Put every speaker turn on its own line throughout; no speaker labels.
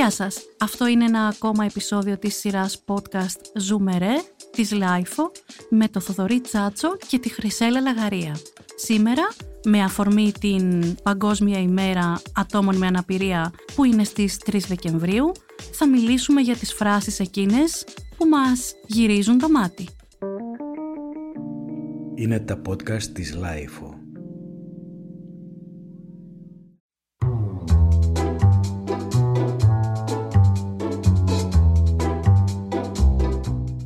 Γεια σας. Αυτό είναι ένα ακόμα επεισόδιο της σειράς podcast Ζούμε Ρε, της LiFO, με το Θοδωρή Τσάτσο και τη Χρυσέλα Λαγαρία. Σήμερα, με αφορμή την Παγκόσμια ημέρα ατόμων με αναπηρία που είναι στις 3 Δεκεμβρίου, θα μιλήσουμε για τις φράσεις εκείνες που μας γυρίζουν το μάτι.
Είναι τα podcast της LiFO.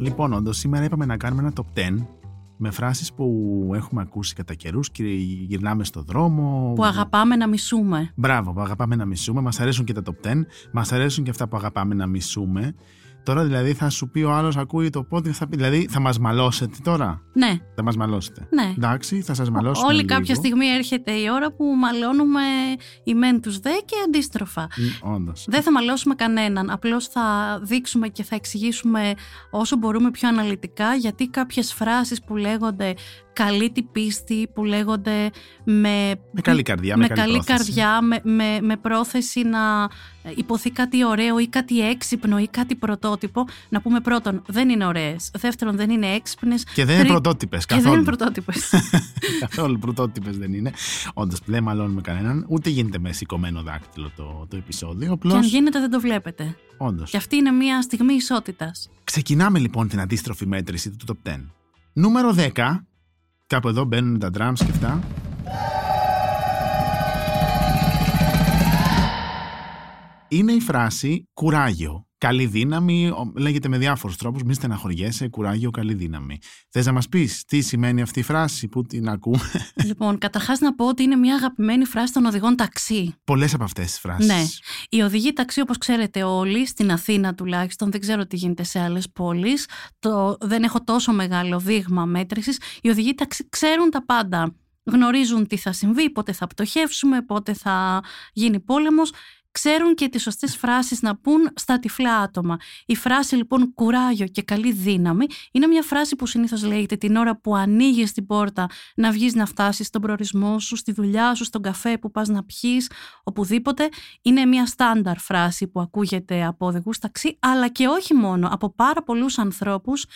Λοιπόν, όντως, σήμερα είπαμε να κάνουμε ένα top 10 με φράσεις που έχουμε ακούσει κατά καιρούς και γυρνάμε στο δρόμο.
Που αγαπάμε να μισούμε.
Μπράβο, που αγαπάμε να μισούμε. Μας αρέσουν και τα top 10, μας αρέσουν και αυτά που αγαπάμε να μισούμε. Τώρα δηλαδή θα σου πει ο άλλος, ακούει το πόδι, θα πει. Δηλαδή θα μας μαλώσετε τώρα;
Ναι.
Θα μας μαλώσετε.
Ναι.
Εντάξει, θα σας μαλώσουμε.
Όλη
λίγο.
κάποια στιγμή έρχεται η ώρα που μαλώνουμε οι μεν τους δε και αντίστροφα.
Όντως.
Δεν θα μαλώσουμε κανέναν. Απλώς θα δείξουμε και θα εξηγήσουμε όσο μπορούμε πιο αναλυτικά γιατί κάποιες φράσεις που λέγονται καλή την πίστη, που λέγονται με,
Με καλή καρδιά.
με
Με, καλή,
καλή
πρόθεση.
καρδιά, με, με, με πρόθεση να υποθεί κάτι ωραίο ή κάτι έξυπνο ή κάτι πρωτότυπο. Να πούμε πρώτον, δεν είναι ωραίες. Δεύτερον, δεν είναι έξυπνες.
Και δεν είναι πρωτότυπες
Και δεν
καθόλου.
είναι πρωτότυπες.
καθόλου πρωτότυπες δεν είναι. Όντως, δεν μαλώνουμε κανέναν. Ούτε γίνεται με σηκωμένο δάκτυλο το, το επεισόδιο.
και
Απλώ.
αν γίνεται, δεν το βλέπετε.
Όντως.
Και αυτή είναι μια στιγμή ισότητας.
Ξεκινάμε λοιπόν την αντίστροφη μέτρηση του top 10. Νούμερο 10. Κάπου εδώ μπαίνουν τα drums και αυτά. Είναι η φράση κουράγιο. Καλή δύναμη, ο- λέγεται με διάφορους τρόπους, μη στεναχωριέσαι, κουράγιο, καλή δύναμη. Θες να μας πεις τι σημαίνει αυτή η φράση, που την ακούμε;
λοιπόν, καταρχάς να πω ότι είναι μια αγαπημένη φράση των οδηγών ταξί.
Πολλές από αυτές τις φράσεις.
Ναι. Οι οδηγοί ταξί, όπως ξέρετε όλοι, στην Αθήνα τουλάχιστον, δεν ξέρω τι γίνεται σε άλλες πόλεις, δεν έχω τόσο μεγάλο δείγμα μέτρησης. Οι οδηγοί ταξί ξέρουν τα πάντα. Γνωρίζουν τι θα συμβεί, πότε θα πτωχεύσουμε, πότε θα γίνει πόλεμος. Ξέρουν και τις σωστές φράσεις να πούν στα τυφλά άτομα. Η φράση λοιπόν κουράγιο και καλή δύναμη είναι μια φράση που συνήθως λέγεται την ώρα που ανοίγεις την πόρτα να βγεις να φτάσεις στον προορισμό σου, στη δουλειά σου, στον καφέ που πας να πιείς, οπουδήποτε. Είναι μια στάνταρ φράση που ακούγεται από οδηγούς ταξί, αλλά και όχι μόνο, από πάρα πολλούς ανθρώπους.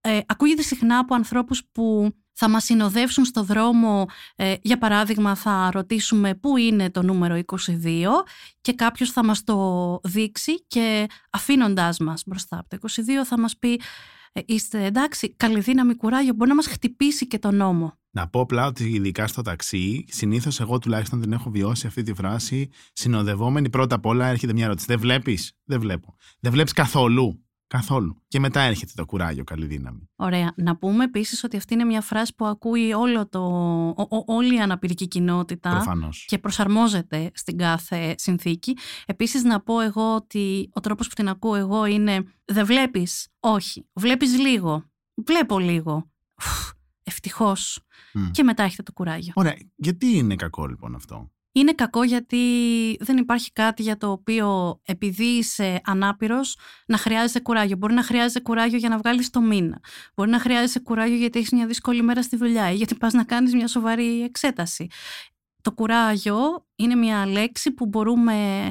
Ε, ακούγεται συχνά από ανθρώπους που θα μας συνοδεύσουν στο δρόμο, ε, για παράδειγμα θα ρωτήσουμε πού είναι το νούμερο 22 και κάποιος θα μας το δείξει και αφήνοντάς μας μπροστά από το 22 θα μας πει ε, είστε εντάξει, καλή δύναμη, κουράγιο, μπορεί να μας χτυπήσει και τον νόμο.
Να πω απλά ότι ειδικά στο ταξί, συνήθως εγώ τουλάχιστον δεν έχω βιώσει αυτή τη φράση. Συνοδευόμενη πρώτα απ' όλα έρχεται μια ερώτηση. Δεν βλέπεις, δεν βλέπω. Δεν βλέπεις καθόλου; Καθόλου. Και μετά έρχεται το κουράγιο, καλή δύναμη.
Ωραία. Να πούμε επίσης ότι αυτή είναι μια φράση που ακούει όλο το, ο- ο- όλη η αναπηρική κοινότητα
Προφανώς.
και προσαρμόζεται στην κάθε συνθήκη. Επίσης να πω εγώ ότι ο τρόπος που την ακούω εγώ είναι δεν βλέπεις, όχι, βλέπεις λίγο, βλέπω λίγο, Φου, ευτυχώς και μετά έχετε το κουράγιο.
Ωραία. Γιατί είναι κακό λοιπόν αυτό;
Είναι κακό γιατί δεν υπάρχει κάτι για το οποίο επειδή είσαι ανάπηρος να χρειάζεσαι κουράγιο. Μπορεί να χρειάζεσαι κουράγιο για να βγάλεις το μήνα. Μπορεί να χρειάζεσαι κουράγιο γιατί έχεις μια δύσκολη μέρα στη δουλειά ή γιατί πας να κάνεις μια σοβαρή εξέταση. Το κουράγιο είναι μια λέξη που μπορούμε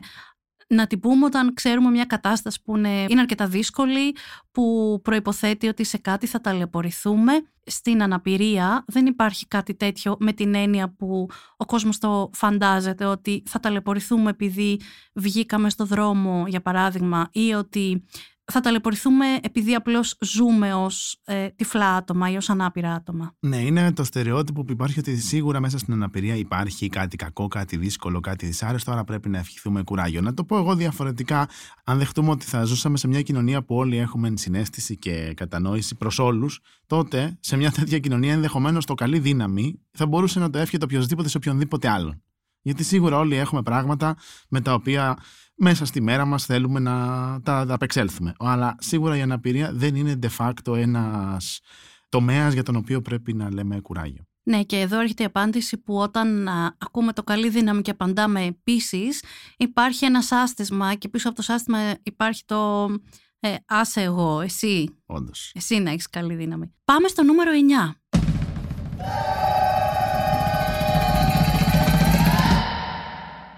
να την πούμε όταν ξέρουμε μια κατάσταση που είναι, είναι αρκετά δύσκολη, που προϋποθέτει ότι σε κάτι θα ταλαιπωρηθούμε. Στην αναπηρία δεν υπάρχει κάτι τέτοιο με την έννοια που ο κόσμος το φαντάζεται ότι θα ταλαιπωρηθούμε επειδή βγήκαμε στο δρόμο για παράδειγμα ή ότι θα ταλαιπωρηθούμε επειδή απλώς ζούμε ως ε, τυφλά άτομα ή ως ανάπηρα άτομα.
Ναι, είναι το στερεότυπο που υπάρχει ότι σίγουρα μέσα στην αναπηρία υπάρχει κάτι κακό, κάτι δύσκολο, κάτι δυσάρεστο, άρα πρέπει να ευχηθούμε κουράγιο. Να το πω εγώ διαφορετικά, αν δεχτούμε ότι θα ζούσαμε σε μια κοινωνία που όλοι έχουμε συνέστηση και κατανόηση προς όλους, τότε σε μια τέτοια κοινωνία ενδεχομένως το καλή δύναμη θα μπορούσε να το εύχεται οποιοδήποτε σε οποιονδήποτε άλλον. Γιατί σίγουρα όλοι έχουμε πράγματα με τα οποία μέσα στη μέρα μας θέλουμε να τα απεξέλθουμε. Αλλά σίγουρα η αναπηρία δεν είναι de facto ένας τομέας για τον οποίο πρέπει να λέμε κουράγιο.
Ναι, και εδώ έρχεται η απάντηση που όταν α, ακούμε το καλή δύναμη και απαντάμε επίσης, υπάρχει ένας σάστισμα και πίσω από το σάστισμα υπάρχει το ε, άσε εγώ, εσύ,
Όντως.
εσύ να έχεις καλή δύναμη. Πάμε στο νούμερο 9.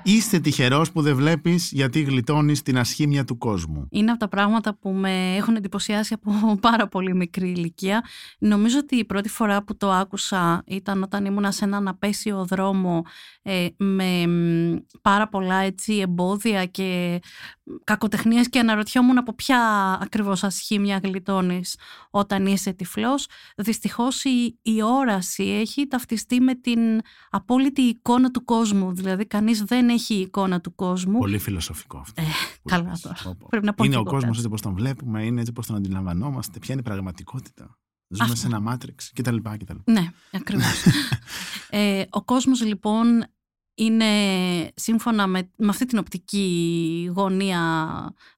Είστε τυχερός που δεν βλέπεις γιατί γλιτώνεις την ασχήμια του κόσμου.
Είναι από τα πράγματα που με έχουν εντυπωσιάσει από πάρα πολύ μικρή ηλικία. Νομίζω ότι η πρώτη φορά που το άκουσα ήταν όταν ήμουνα σε έναν απέσιο δρόμο ε, με πάρα πολλά έτσι, εμπόδια και κακοτεχνίες και αναρωτιόμουν από ποια ακριβώς ασχήμια γλιτώνεις όταν είσαι τυφλός. Δυστυχώς η, η όραση έχει ταυτιστεί με την απόλυτη εικόνα του κόσμου. Δηλαδή κανείς δεν έχει εικόνα του κόσμου.
Πολύ φιλοσοφικό αυτό.
Ε, καλά τώρα. Πρέπει να πω
είναι ο κόσμος έτσι πώς τον βλέπουμε, είναι έτσι πώς τον αντιλαμβανόμαστε, ποια είναι η πραγματικότητα. Ζούμε Αυτό. σε ένα μάτριξ κτλ.
Ναι, ακριβώς. ε, ο κόσμος λοιπόν είναι σύμφωνα με, με αυτή την οπτική γωνία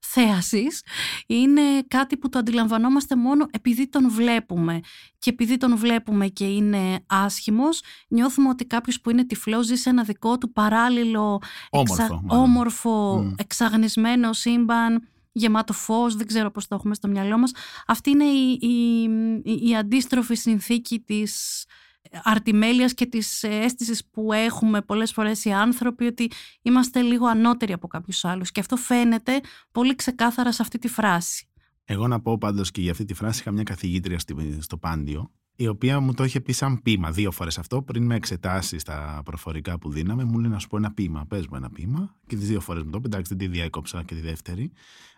θέασης είναι κάτι που το αντιλαμβανόμαστε μόνο επειδή τον βλέπουμε. Και επειδή τον βλέπουμε και είναι άσχημος νιώθουμε ότι κάποιος που είναι τυφλός ζει σε ένα δικό του παράλληλο
όμορφο, εξα...
όμορφο εξαγνισμένο σύμπαν γεμάτο φως, δεν ξέρω πώς το έχουμε στο μυαλό μας. Αυτή είναι η, η, η, η αντίστροφη συνθήκη της αρτιμέλειας και της αίσθησης που έχουμε πολλές φορές οι άνθρωποι ότι είμαστε λίγο ανώτεροι από κάποιους άλλους και αυτό φαίνεται πολύ ξεκάθαρα σε αυτή τη φράση.
Εγώ να πω πάντως και για αυτή τη φράση είχα μια καθηγήτρια στο Πάντιο η οποία μου το είχε πει σαν πείμα δύο φορές αυτό πριν με εξετάσει στα προφορικά που δίναμε μου λέει να σου πω ένα πείμα, πες μου ένα πείμα και τις δύο φορές μου το εντάξει δεν τη διέκοψα και τη δεύτερη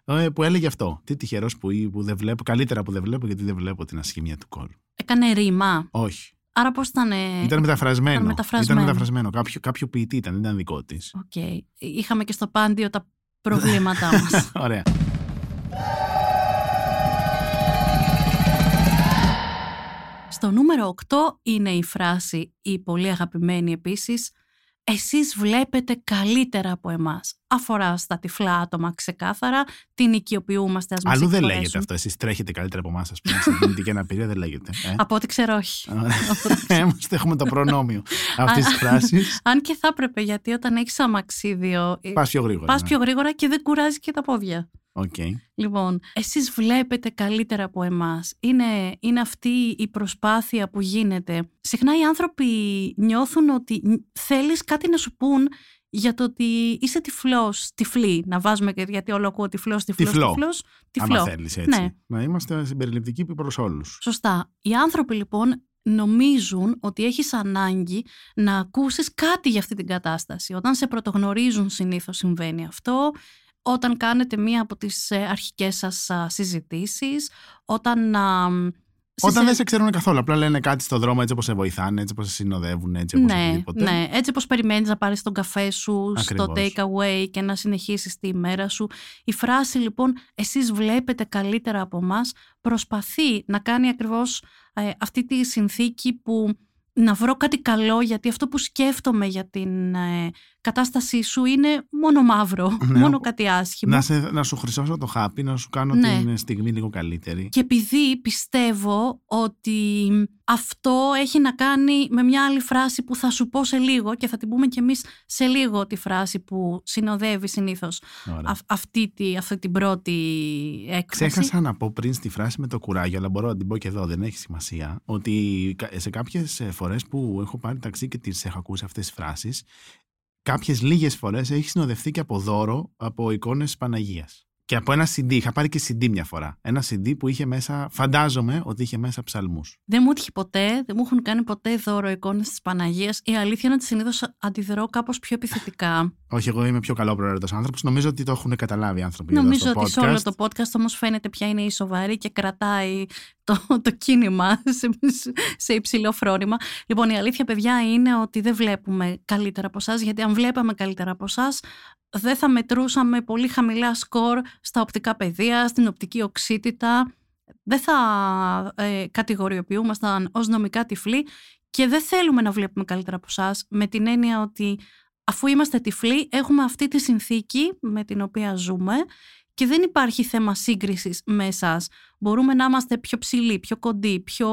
ε, που έλεγε αυτό, τι τυχερός που, που δεν βλέπω, καλύτερα που δεν βλέπω γιατί δεν βλέπω την ασχημία του κόσμου.
Έκανε ρίμα.
Όχι.
Άρα πώς ήταν.
Ήταν μεταφρασμένο. Ήταν μεταφρασμένο. Ήταν μεταφρασμένο. Κάποιο, κάποιο ποιητή ήταν, δεν ήταν δικό της.
Ok. Okay. Είχαμε και στο Πάντειο τα προβλήματά μας.
Ωραία.
Στο νούμερο 8 είναι η φράση, η πολύ αγαπημένη επίσης, εσείς βλέπετε καλύτερα από εμάς. Αφορά στα τυφλά άτομα ξεκάθαρα, την οικειοποιούμαστε ας
Αλλού δεν λέγεται αυτό, εσείς τρέχετε καλύτερα από εμάς, ας πούμε, σε κινητική αναπηρία δεν λέγεται. Ε;
από ό,τι ξέρω όχι.
Είμαστε, έχουμε το προνόμιο αυτής της φράσης.
Αν και θα έπρεπε, γιατί όταν έχεις αμαξίδιο...
Ε, πας πιο γρήγορα.
Πας ναι. πιο γρήγορα και δεν κουράζει και τα πόδια.
Okay.
Λοιπόν, εσείς βλέπετε καλύτερα από εμάς. Είναι, είναι αυτή η προσπάθεια που γίνεται. Συχνά οι άνθρωποι νιώθουν ότι θέλεις κάτι να σου πούν για το ότι είσαι τυφλός, τυφλή. Να βάζουμε και γιατί όλο ακούω τυφλός, τυφλός,
τυφλό.
τυφλός.
Τυφλό. Άμα θέλεις έτσι. Ναι. Να είμαστε συμπεριληπτικοί προς όλους.
Σωστά. Οι άνθρωποι λοιπόν νομίζουν ότι έχεις ανάγκη να ακούσεις κάτι για αυτή την κατάσταση. Όταν σε πρωτογνωρίζουν συνήθως συμβαίνει αυτό όταν κάνετε μία από τις ε, αρχικές σας συζητήσεις, όταν...
Όταν δεν σε ξέρουν καθόλου, απλά λένε κάτι στο δρόμο έτσι όπως σε βοηθάνε, έτσι όπως σε συνοδεύουν, έτσι όπως
ναι, ναι, έτσι όπως περιμένεις να πάρεις τον καφέ σου στο take away και να συνεχίσεις τη ημέρα σου. Η φράση λοιπόν «εσείς βλέπετε καλύτερα από μας προσπαθεί να κάνει ακριβώς ε, αυτή τη συνθήκη που να βρω κάτι καλό γιατί αυτό που σκέφτομαι για την ε, κατάστασή σου είναι μόνο μαύρο, ναι, μόνο κάτι άσχημο.
Να, σε, να σου χρυσώσω το χάπι, να σου κάνω ναι. την στιγμή λίγο καλύτερη.
Και επειδή πιστεύω ότι αυτό έχει να κάνει με μια άλλη φράση που θα σου πω σε λίγο και θα την πούμε κι εμείς σε λίγο τη φράση που συνοδεύει συνήθως αυτή, τη, αυτή την πρώτη έκφραση.
Ξέχασα να πω πριν στη φράση με το κουράγιο, αλλά μπορώ να την πω και εδώ, δεν έχει σημασία, ότι σε κάποιες φορές που έχω πάρει ταξί και τις έχω ακούσει αυτές τις φράσεις, κάποιες λίγες φορές έχει συνοδευτεί και από δώρο από εικόνες Παναγίας. Και από ένα CD. Είχα πάρει και CD μια φορά. Ένα CD που είχε μέσα, φαντάζομαι ότι είχε μέσα ψαλμούς.
Δεν μου έτυχε ποτέ, δεν μου έχουν κάνει ποτέ δώρο εικόνες της Παναγίας. Η αλήθεια είναι ότι συνήθως αντιδρώ κάπως πιο επιθετικά.
Όχι, εγώ είμαι πιο καλό προαίρετο άνθρωπος. Νομίζω ότι το έχουν καταλάβει οι άνθρωποι.
Νομίζω
ότι
σε όλο το podcast όμως φαίνεται ποια είναι η σοβαρή και κρατάει το, το κίνημα σε, σε υψηλό φρόνημα. Λοιπόν, η αλήθεια, παιδιά, είναι ότι δεν βλέπουμε καλύτερα από εσάς, γιατί αν βλέπαμε καλύτερα από εσάς, δεν θα μετρούσαμε πολύ χαμηλά σκορ στα οπτικά πεδία, στην οπτική οξύτητα. Δεν θα ε, κατηγοριοποιούμασταν ως νομικά τυφλοί και δεν θέλουμε να βλέπουμε καλύτερα από εσάς με την έννοια ότι αφού είμαστε τυφλοί έχουμε αυτή τη συνθήκη με την οποία ζούμε και δεν υπάρχει θέμα σύγκρισης με εσάς. Μπορούμε να είμαστε πιο ψηλοί, πιο κοντοί, πιο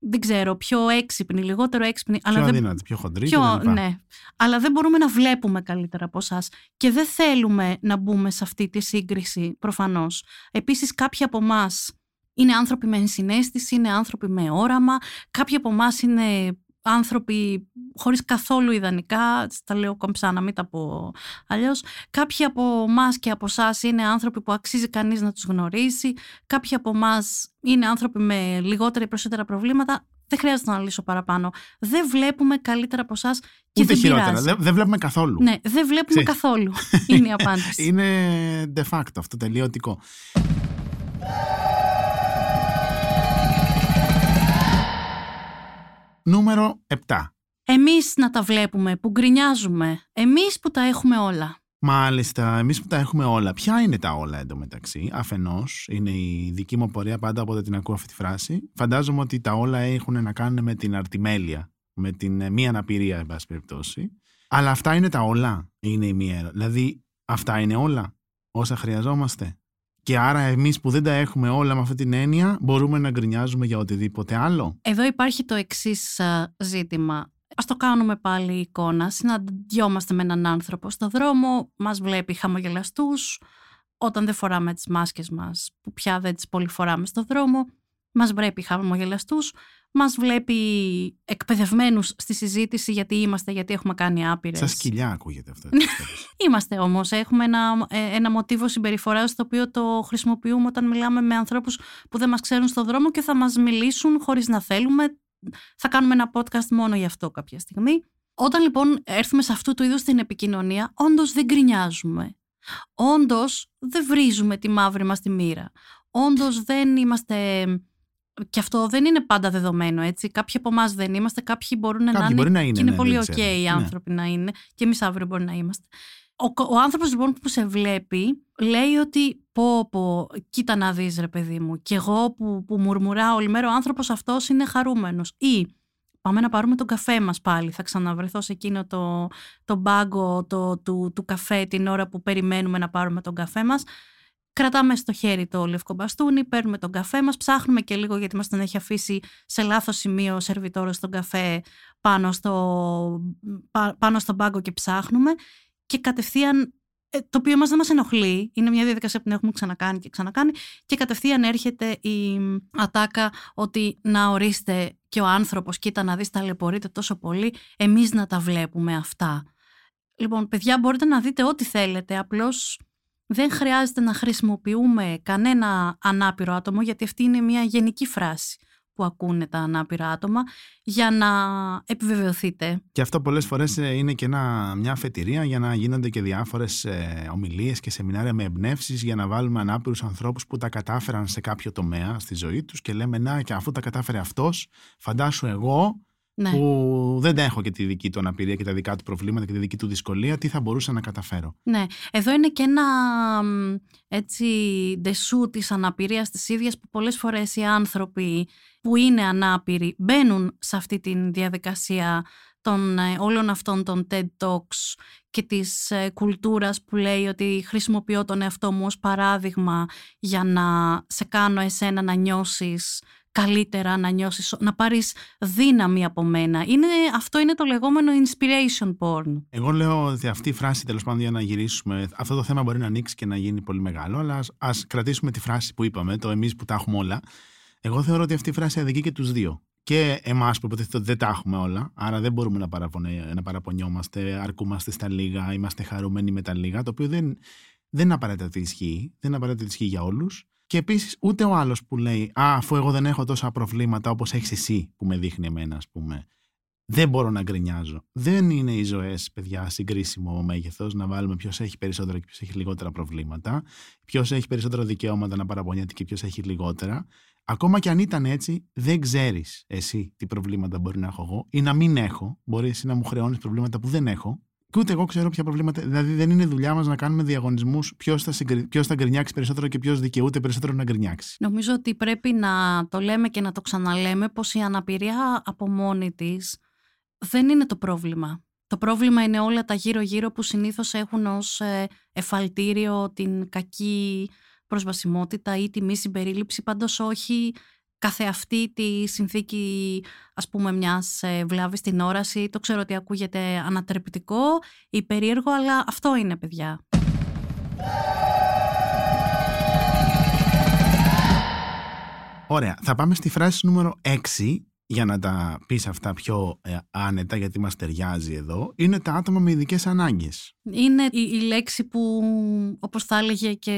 δεν ξέρω, πιο έξυπνοι, λιγότερο έξυπνοι.
Πιο αλλά αδύνατοι, πιο χοντροί πιο,
Ναι, αλλά δεν μπορούμε να βλέπουμε καλύτερα από εσάς. Και δεν θέλουμε να μπούμε σε αυτή τη σύγκριση, προφανώς. Επίσης, κάποιοι από εμάς είναι άνθρωποι με ενσυναίσθηση, είναι άνθρωποι με όραμα. Κάποιοι από εμάς είναι άνθρωποι χωρίς καθόλου ιδανικά, τα λέω κομψά να μην τα πω αλλιώς. Κάποιοι από εμάς και από εσάς είναι άνθρωποι που αξίζει κανείς να τους γνωρίσει. Κάποιοι από εμάς είναι άνθρωποι με λιγότερα ή περισσότερα προβλήματα. Δεν χρειάζεται να λύσω παραπάνω. Δεν βλέπουμε καλύτερα από εσάς και
Ούτε
δεν
χειρότερα.
πειράζει.
Δεν, δεν βλέπουμε καθόλου.
Ναι, δεν βλέπουμε
Ξέρεις.
καθόλου. είναι η απάντηση.
Είναι de facto αυτό, τελειωτικό. Νούμερο 7.
Εμείς να τα βλέπουμε, που γκρινιάζουμε. Εμείς που τα έχουμε όλα.
Μάλιστα, εμείς που τα έχουμε όλα. Ποια είναι τα όλα εντωμεταξύ; Αφενός, είναι η δική μου πορεία πάντα όποτε την ακούω αυτή τη φράση. Φαντάζομαι ότι τα όλα έχουν να κάνουν με την αρτιμέλεια, με την ε, μη αναπηρία, εν πάση περιπτώσει. Αλλά αυτά είναι τα όλα, είναι η μία. ερω- Δηλαδή, αυτά είναι όλα όσα χρειαζόμαστε. Και άρα, εμείς που δεν τα έχουμε όλα με αυτή την έννοια, μπορούμε να γκρινιάζουμε για οτιδήποτε άλλο.
Εδώ υπάρχει το εξής ζήτημα. Ας το κάνουμε πάλι εικόνα. Συναντιόμαστε με έναν άνθρωπο στο δρόμο, μας βλέπει χαμογελαστούς, όταν δεν φοράμε τις μάσκες μας, που πια δεν τις πολύ φοράμε στο δρόμο, μας βλέπει χαμογελαστούς, μας βλέπει εκπαιδευμένους στη συζήτηση γιατί είμαστε, γιατί έχουμε κάνει άπειρες.
Σαν σκυλιά ακούγεται αυτό.
Είμαστε όμως, έχουμε ένα, ε, ένα μοτίβο συμπεριφοράς το οποίο το χρησιμοποιούμε όταν μιλάμε με ανθρώπους που δεν μας ξέρουν στο δρόμο και θα μας μιλήσουν χωρίς να θέλουμε. Θα κάνουμε ένα podcast μόνο γι' αυτό κάποια στιγμή. Όταν λοιπόν έρθουμε σε αυτού του είδους την επικοινωνία, όντως δεν γκρινιάζουμε. Όντως δεν βρίζουμε τη μαύρη μας τη μοίρα. Όντως δεν είμαστε... Και αυτό δεν είναι πάντα δεδομένο, έτσι. Κάποιοι από εμάς δεν είμαστε, κάποιοι μπορούν να
Κάποιοι
είναι.
μπορεί να είναι,
και είναι
ναι,
πολύ
δεν
οκ
ξέρω.
οι
Ναι.
άνθρωποι να είναι. Και εμείς αύριο μπορεί να είμαστε. Ο, ο άνθρωπος λοιπόν που σε βλέπει λέει ότι πω πω κοίτα να δεις ρε παιδί μου και εγώ που, που μουρμουράω όλη μέρα ο άνθρωπος αυτός είναι χαρούμενος ή πάμε να πάρουμε τον καφέ μας πάλι θα ξαναβρεθώ σε εκείνο το, το μπάγκο το, του, του καφέ την ώρα που περιμένουμε να πάρουμε τον καφέ μας Κρατάμε στο χέρι το λευκό μπαστούνι, παίρνουμε τον καφέ μας, ψάχνουμε και λίγο γιατί μας τον έχει αφήσει σε λάθος σημείο ο σερβιτόρος τον καφέ πάνω στο, πα- πάνω στον πάγκο και ψάχνουμε και κατευθείαν, ε, το οποίο μας δεν μας ενοχλεί, είναι μια διαδικασία που την έχουμε ξανακάνει και ξανακάνει και κατευθείαν έρχεται η ατάκα ότι να ορίστε και ο άνθρωπος, κοίτα να δεις ταλαιπωρείται τόσο πολύ, εμείς να τα βλέπουμε αυτά. Λοιπόν, παιδιά, μπορείτε να δείτε ό,τι θέλετε, απλώς δεν χρειάζεται να χρησιμοποιούμε κανένα ανάπηρο άτομο, γιατί αυτή είναι μια γενική φράση που ακούνε τα ανάπηρα άτομα, για να επιβεβαιωθείτε.
Και αυτό πολλές φορές ε, είναι και ένα, μια αφετηρία για να γίνονται και διάφορες ε, ομιλίες και σεμινάρια με εμπνεύσεις για να βάλουμε ανάπηρους ανθρώπους που τα κατάφεραν σε κάποιο τομέα στη ζωή τους και λέμε να και αφού τα κατάφερε αυτός, φαντάσου εγώ
Ναι.
που δεν έχω και τη δική του αναπηρία και τα δικά του προβλήματα και τη δική του δυσκολία, τι θα μπορούσα να καταφέρω.
Ναι, εδώ είναι και ένα μ, έτσι ντεσού της αναπηρίας της ίδιας που πολλές φορές οι άνθρωποι που είναι ανάπηροι μπαίνουν σε αυτή τη διαδικασία των ε, όλων αυτών των TED Talks και της ε, κουλτούρας που λέει ότι χρησιμοποιώ τον εαυτό μου ως παράδειγμα για να σε κάνω εσένα να νιώσεις καλύτερα, να νιώσεις, να πάρεις δύναμη από μένα. Είναι, αυτό είναι το λεγόμενο inspiration porn.
Εγώ λέω ότι αυτή η φράση, τέλος πάντων, για να γυρίσουμε. Αυτό το θέμα μπορεί να ανοίξει και να γίνει πολύ μεγάλο, αλλά ας κρατήσουμε τη φράση που είπαμε, το εμείς που τα έχουμε όλα. Εγώ θεωρώ ότι αυτή η φράση αδικεί και τους δύο. Και εμάς που υποτίθεται ότι δεν τα έχουμε όλα, άρα δεν μπορούμε να, παραπονε, να παραπονιόμαστε, αρκούμαστε στα λίγα, είμαστε χαρούμενοι με τα λίγα, το οποίο δεν, δεν είναι απαραίτητα ότι ισχύει. Δεν είναι απαραίτητα ότι ισχύει για όλους. Και επίσης, ούτε ο άλλος που λέει Α, αφού εγώ δεν έχω τόσα προβλήματα όπως έχεις εσύ, που με δείχνει εμένα, ας πούμε, δεν μπορώ να γκρινιάζω. Δεν είναι οι ζωές, παιδιά, συγκρίσιμο μέγεθος να βάλουμε ποιος έχει περισσότερα και ποιος έχει λιγότερα προβλήματα, ποιος έχει περισσότερα δικαιώματα να παραπονιέται και ποιος έχει λιγότερα. Ακόμα και αν ήταν έτσι, δεν ξέρεις εσύ τι προβλήματα μπορεί να έχω εγώ ή να μην έχω. Μπορείς εσύ να μου χρεώνεις προβλήματα που δεν έχω. Και ούτε εγώ ξέρω ποια προβλήματα. Δηλαδή, δεν είναι δουλειά μας να κάνουμε διαγωνισμούς ποιος θα, συγκρι... ποιος θα γκρινιάξει περισσότερο και ποιος δικαιούται περισσότερο να γκρινιάξει.
Νομίζω ότι πρέπει να το λέμε και να το ξαναλέμε πως η αναπηρία από μόνη της δεν είναι το πρόβλημα. Το πρόβλημα είναι όλα τα γύρω-γύρω που συνήθως έχουν ως ε, εφαλτήριο την κακή προσβασιμότητα ή τη μη συμπερίληψη, πάντως όχι καθεαυτή τη συνθήκη ας πούμε μιας ε, βλάβης στην όραση. Το ξέρω ότι ακούγεται ανατρεπτικό ή περίεργο, αλλά αυτό είναι παιδιά.
Ωραία. Θα πάμε στη φράση νούμερο 6 για να τα πεις αυτά πιο ε, άνετα γιατί μας ταιριάζει εδώ, είναι τα άτομα με ειδικές ανάγκες.
Είναι η, η, λέξη που, όπως θα έλεγε και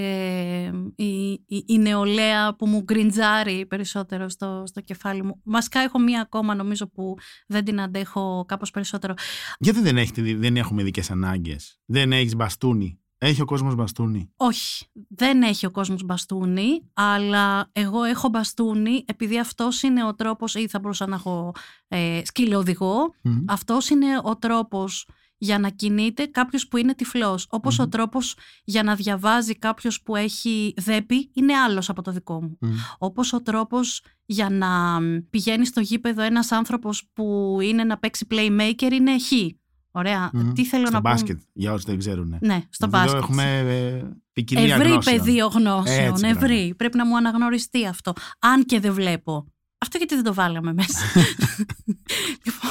η, η, η, νεολαία που μου γκριντζάρει περισσότερο στο, στο κεφάλι μου. Μασκά έχω μία ακόμα νομίζω που δεν την αντέχω κάπως περισσότερο.
Γιατί δεν, έχετε, δεν έχουμε ειδικές ανάγκες, δεν έχεις μπαστούνι; Έχει ο κόσμος μπαστούνι.
Όχι, δεν έχει ο κόσμος μπαστούνι, αλλά εγώ έχω μπαστούνι επειδή αυτός είναι ο τρόπος, ή θα μπορούσα να έχω ε, σκύλο οδηγό, αυτός είναι ο τρόπος για να κινείται κάποιος που είναι τυφλός. Όπως ο τρόπος για να διαβάζει κάποιος που έχει δέπη είναι άλλος από το δικό μου. Όπως ο τρόπος για να πηγαίνει στο γήπεδο ένας άνθρωπος που είναι να παίξει playmaker είναι χ. Ωραία. Mm-hmm. Τι θέλω
στο
να
μπάσκετ,
πω.
για όσους δεν ξέρουν.
Ναι, στο Εδώ μπάσκετ.
έχουμε ε, ποικιλία
Ευρύ
γνώσεων.
πεδίο γνώσεων.
Έτσι,
Ευρύ.
μπράβο.
Πρέπει να μου αναγνωριστεί αυτό. Αν και δεν βλέπω. Αυτό γιατί δεν το βάλαμε μέσα. λοιπόν,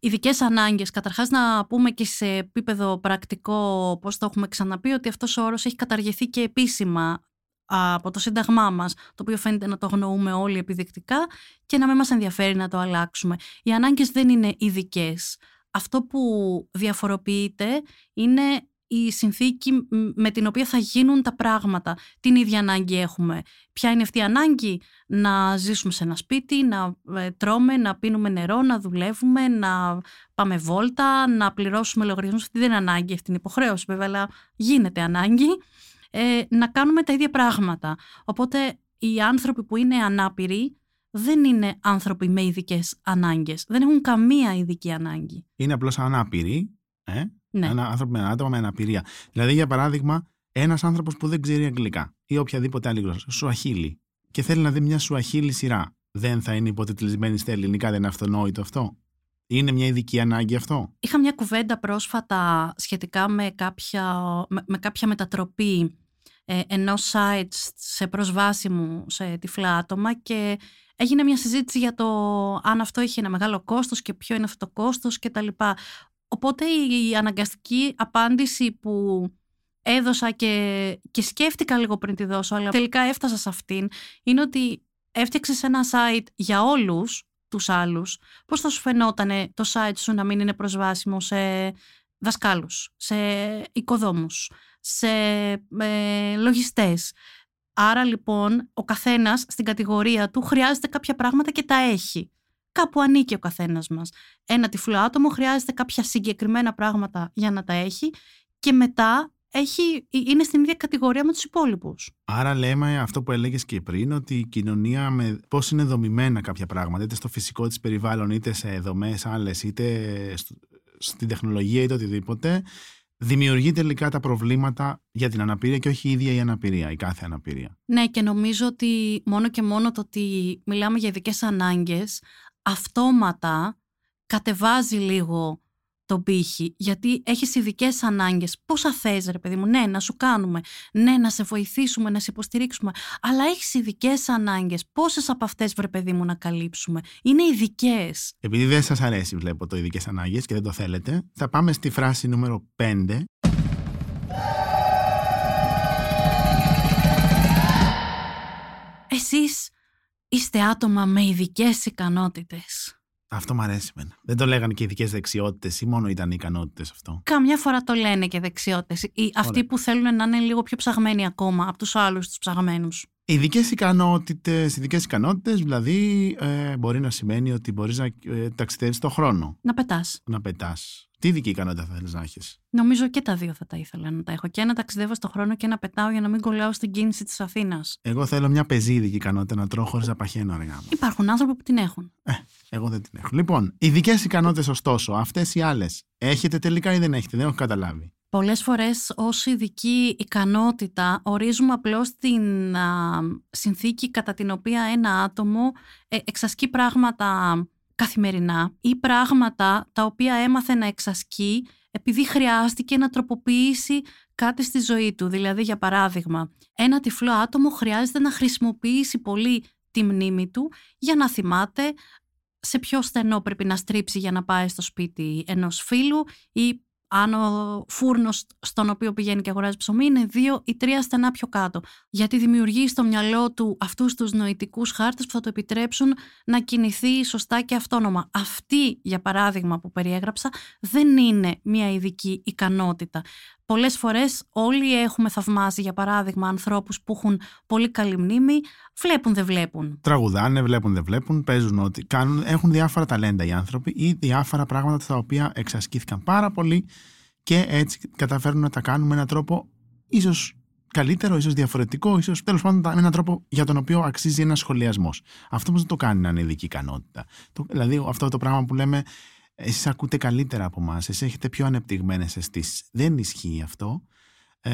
ειδικές ανάγκες. Καταρχάς, να πούμε και σε επίπεδο πρακτικό, πώς το έχουμε ξαναπεί, ότι αυτός ο όρος έχει καταργηθεί και επίσημα από το Σύνταγμά μας, το οποίο φαίνεται να το αγνοούμε όλοι επιδεικτικά και να μην μας ενδιαφέρει να το αλλάξουμε. Οι ανάγκες δεν είναι ειδικές. Αυτό που διαφοροποιείται είναι η συνθήκη με την οποία θα γίνουν τα πράγματα. Την ίδια ανάγκη έχουμε. Ποια είναι αυτή η ανάγκη; Να ζήσουμε σε ένα σπίτι, να ε, τρώμε, να πίνουμε νερό, να δουλεύουμε, να πάμε βόλτα, να πληρώσουμε λογαριασμούς. Αυτή δεν είναι ανάγκη, αυτή είναι υποχρέωση βέβαια, αλλά γίνεται ανάγκη. Ε, να κάνουμε τα ίδια πράγματα. Οπότε οι άνθρωποι που είναι ανάπηροι δεν είναι άνθρωποι με ειδικές ανάγκες. Δεν έχουν καμία ειδική ανάγκη.
Είναι απλώς ανάπηροι. Ε;
Ναι.
Ένα άνθρωπο με άτομα με αναπηρία. Δηλαδή, για παράδειγμα, ένας άνθρωπος που δεν ξέρει αγγλικά ή οποιαδήποτε άλλη γλώσσα, σουαχίλι, και θέλει να δει μια σουαχίλι σειρά. Δεν θα είναι υποτιτλισμένη στα ελληνικά, δεν είναι αυτονόητο αυτό; Είναι μια ειδική ανάγκη αυτό;
Είχα μια κουβέντα πρόσφατα σχετικά με κάποια, με, με κάποια μετατροπή ε, ενός site σε προσβάσιμο σε τυφλά άτομα και έγινε μια συζήτηση για το αν αυτό είχε ένα μεγάλο κόστος και ποιο είναι αυτό το κόστος και τα λοιπά. Οπότε η αναγκαστική απάντηση που έδωσα και, και σκέφτηκα λίγο πριν τη δώσω, αλλά τελικά έφτασα σε αυτήν, είναι ότι έφτιαξες ένα site για όλους τους άλλους. Πώς θα σου φαινόταν το site σου να μην είναι προσβάσιμο σε δασκάλους, σε οικοδόμους, σε ε, λογιστές. Άρα λοιπόν ο καθένας στην κατηγορία του χρειάζεται κάποια πράγματα και τα έχει. Κάπου ανήκει ο καθένας μας. Ένα τυφλό άτομο χρειάζεται κάποια συγκεκριμένα πράγματα για να τα έχει και μετά έχει, είναι στην ίδια κατηγορία με τους υπόλοιπους.
Άρα λέμε αυτό που έλεγες και πριν, ότι η κοινωνία με πώς είναι δομημένα κάποια πράγματα, είτε στο φυσικό της περιβάλλον, είτε σε δομές άλλες, είτε στο- στην τεχνολογία, είτε οτιδήποτε, δημιουργεί τελικά τα προβλήματα για την αναπηρία και όχι η ίδια η αναπηρία, η κάθε αναπηρία.
Ναι και νομίζω ότι μόνο και μόνο το ότι μιλάμε για ειδικές ανάγκες αυτόματα κατεβάζει λίγο τον πύχη γιατί έχεις ειδικές ανάγκες. Πόσα θες ρε παιδί μου ναι να σου κάνουμε ναι να σε βοηθήσουμε να σε υποστηρίξουμε αλλά έχεις ειδικές ανάγκες. Πόσες από αυτές βρε παιδί μου να καλύψουμε; Είναι ειδικές.
Επειδή δεν σας αρέσει βλέπω το ειδικές ανάγκες και δεν το θέλετε, θα πάμε στη φράση νούμερο 5
εσείς είστε άτομα με ειδικές ικανότητες
Αυτό μου αρέσει εμένα. Δεν το λέγανε και ειδικές δεξιότητες ή μόνο ήταν ικανότητες αυτό.
Καμιά φορά το λένε και δεξιότητες ή αυτοί
Ωραία.
που θέλουν να είναι λίγο πιο ψαγμένοι ακόμα από τους άλλους τους ψαγμένους
Ειδικές ικανότητες, ειδικές ικανότητες, δηλαδή ε, μπορεί να σημαίνει ότι μπορείς να ε, ταξιδεύεις στον χρόνο,
να πετάς
να πετάς. Τι ειδική ικανότητα θα θέλεις να έχεις;
Νομίζω και τα δύο θα τα ήθελα να τα έχω. Και να ταξιδεύω στον χρόνο και να πετάω για να μην κολλάω στην κίνηση της Αθήνας.
Εγώ θέλω μια πεζή ειδική ικανότητα να τρώω χωρίς να παχαίνω αργά μου.
Υπάρχουν άνθρωποι που την έχουν.
Εγώ δεν την έχω. Λοιπόν, ειδικές ικανότητες, ωστόσο, αυτές οι άλλες, έχετε τελικά ή δεν έχετε, δεν έχω καταλάβει.
Πολλές φορές ως ειδική ικανότητα ορίζουμε απλώς την α, συνθήκη κατά την οποία ένα άτομο ε, εξασκεί πράγματα καθημερινά ή πράγματα τα οποία έμαθε να εξασκεί επειδή χρειάστηκε να τροποποιήσει κάτι στη ζωή του. Δηλαδή, για παράδειγμα, ένα τυφλό άτομο χρειάζεται να χρησιμοποιήσει πολύ τη μνήμη του για να θυμάται σε ποιο στενό πρέπει να στρίψει για να πάει στο σπίτι ενός φίλου ή αν ο φούρνος στον οποίο πηγαίνει και αγοράζει ψωμί είναι δύο ή τρία στενά πιο κάτω. Γιατί δημιουργεί στο μυαλό του αυτούς τους νοητικούς χάρτες που θα το επιτρέψουν να κινηθεί σωστά και αυτόνομα. Αυτή, για παράδειγμα που περιέγραψα, δεν είναι μια ειδική ικανότητα. Πολλές φορές όλοι έχουμε θαυμάσει, για παράδειγμα, ανθρώπους που έχουν πολύ καλή μνήμη, βλέπουν δεν βλέπουν.
Τραγουδάνε, βλέπουν δεν βλέπουν, παίζουν ότι κάνουν, έχουν διάφορα ταλέντα οι άνθρωποι ή διάφορα πράγματα τα οποία εξασκήθηκαν πάρα πολύ και έτσι καταφέρνουν να τα κάνουν με έναν τρόπο ίσως καλύτερο, ίσως διαφορετικό, ίσως τέλος πάντων με έναν τρόπο για τον οποίο αξίζει ένα σχολιασμός. Αυτό όμως δεν το κάνει να είναι ειδική ικανότητα. δηλαδή αυτό το πράγμα που λέμε εσείς ακούτε καλύτερα από εμάς, εσείς έχετε πιο ανεπτυγμένες αισθήσεις. Δεν ισχύει αυτό. Ε,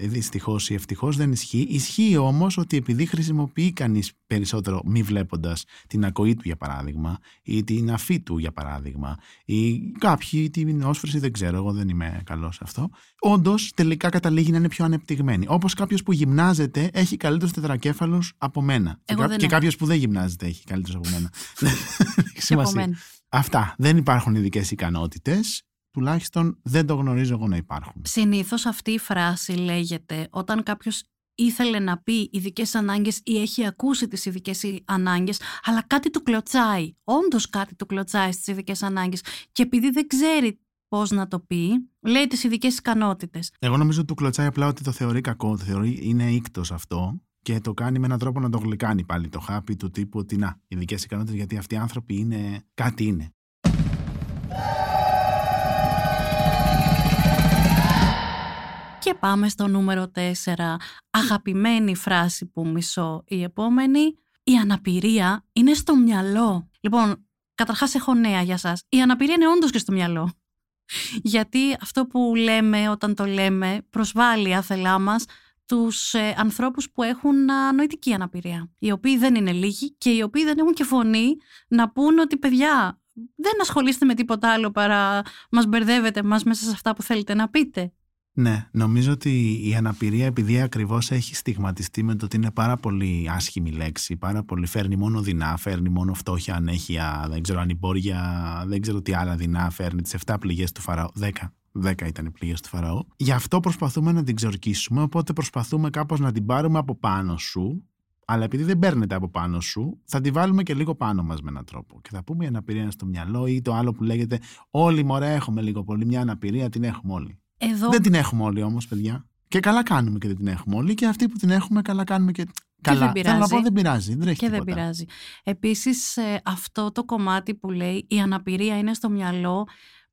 Δυστυχώς ή ευτυχώς δεν ισχύει. Ισχύει όμως ότι επειδή χρησιμοποιεί κανείς περισσότερο μη βλέποντας την ακοή του για παράδειγμα, ή την αφή του για παράδειγμα, ή κάποιοι την όσφρηση, δεν ξέρω, εγώ δεν είμαι καλός σε αυτό. Όντως τελικά καταλήγει να είναι πιο ανεπτυγμένη. Όπως κάποιος που γυμνάζεται έχει καλύτερους τετρακέφαλους από μένα.
Εγώ
και, και κάποιος που δεν γυμνάζεται έχει καλύτερους από μένα. Σημασία. Αυτά. Δεν υπάρχουν ειδικές ικανότητες. Τουλάχιστον δεν το γνωρίζω εγώ να υπάρχουν.
Συνήθως αυτή η φράση λέγεται όταν κάποιος ήθελε να πει ειδικές ανάγκες ή έχει ακούσει τις ειδικές ανάγκες, αλλά κάτι του κλωτσάει. Όντως κάτι του κλωτσάει στις ειδικές ανάγκες. Και επειδή δεν ξέρει πώς να το πει, λέει τις ειδικές ικανότητες.
Εγώ νομίζω ότι του κλωτσάει απλά ότι το θεωρεί κακό, το θεωρεί είναι ίκτο αυτό και το κάνει με έναν τρόπο να το γλυκάνει πάλι το χάπι του τύπου ότι να, ειδικές ικανότητες γιατί αυτοί οι άνθρωποι είναι κάτι είναι.
Και πάμε στο νούμερο 4. Αγαπημένη φράση που μισώ η επόμενη. Η αναπηρία είναι στο μυαλό. Λοιπόν, καταρχάς έχω νέα για σας. Η αναπηρία είναι όντως και στο μυαλό. Γιατί αυτό που λέμε όταν το λέμε προσβάλλει άθελά μας τους ε, ανθρώπους που έχουν νοητική αναπηρία. Οι οποίοι δεν είναι λίγοι και οι οποίοι δεν έχουν και φωνή να πούν ότι παιδιά δεν ασχολείστε με τίποτα άλλο παρά μας μπερδεύετε μας μέσα σε αυτά που θέλετε να πείτε.
Ναι, νομίζω ότι η αναπηρία επειδή ακριβώς έχει στιγματιστεί με το ότι είναι πάρα πολύ άσχημη λέξη, πάρα πολύ φέρνει μόνο δεινά, φέρνει μόνο φτώχεια, ανέχεια, δεν ξέρω ανυμπόρια, δεν ξέρω τι άλλα δεινά φέρνει, τις 7 πληγές του Φαραώ, 10, 10 ήταν οι πληγές του Φαραώ. Γι' αυτό προσπαθούμε να την ξορκίσουμε, οπότε προσπαθούμε κάπως να την πάρουμε από πάνω σου, αλλά επειδή δεν παίρνεται από πάνω σου, θα τη βάλουμε και λίγο πάνω μας με έναν τρόπο. Και θα πούμε η αναπηρία είναι στο μυαλό ή το άλλο που λέγεται Όλοι μωρέ έχουμε λίγο πολύ μια αναπηρία, την έχουμε όλοι.
Εδώ...
Δεν την έχουμε όλοι όμως, παιδιά. Και καλά κάνουμε και δεν την έχουμε όλοι. Και αυτοί που την έχουμε, καλά κάνουμε και.
Καλά. δεν πειράζει.
Θέλω να πω, δεν πειράζει. Δεν
και δεν πειράζει. Επίσης, ε, αυτό το κομμάτι που λέει η αναπηρία είναι στο μυαλό,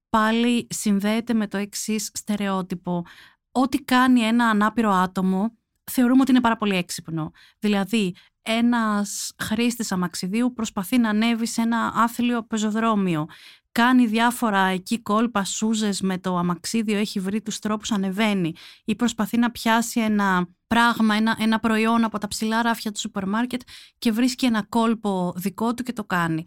πάλι συνδέεται με το εξής στερεότυπο. Ό,τι κάνει ένα ανάπηρο άτομο, θεωρούμε ότι είναι πάρα πολύ έξυπνο. Δηλαδή, ένας χρήστης αμαξιδίου προσπαθεί να ανέβει σε ένα άθλιο πεζοδρόμιο κάνει διάφορα εκεί κόλπα, σούζες με το αμαξίδιο, έχει βρει τους τρόπους, ανεβαίνει ή προσπαθεί να πιάσει ένα πράγμα, ένα, ένα προϊόν από τα ψηλά ράφια του σούπερ μάρκετ και βρίσκει ένα κόλπο δικό του και το κάνει.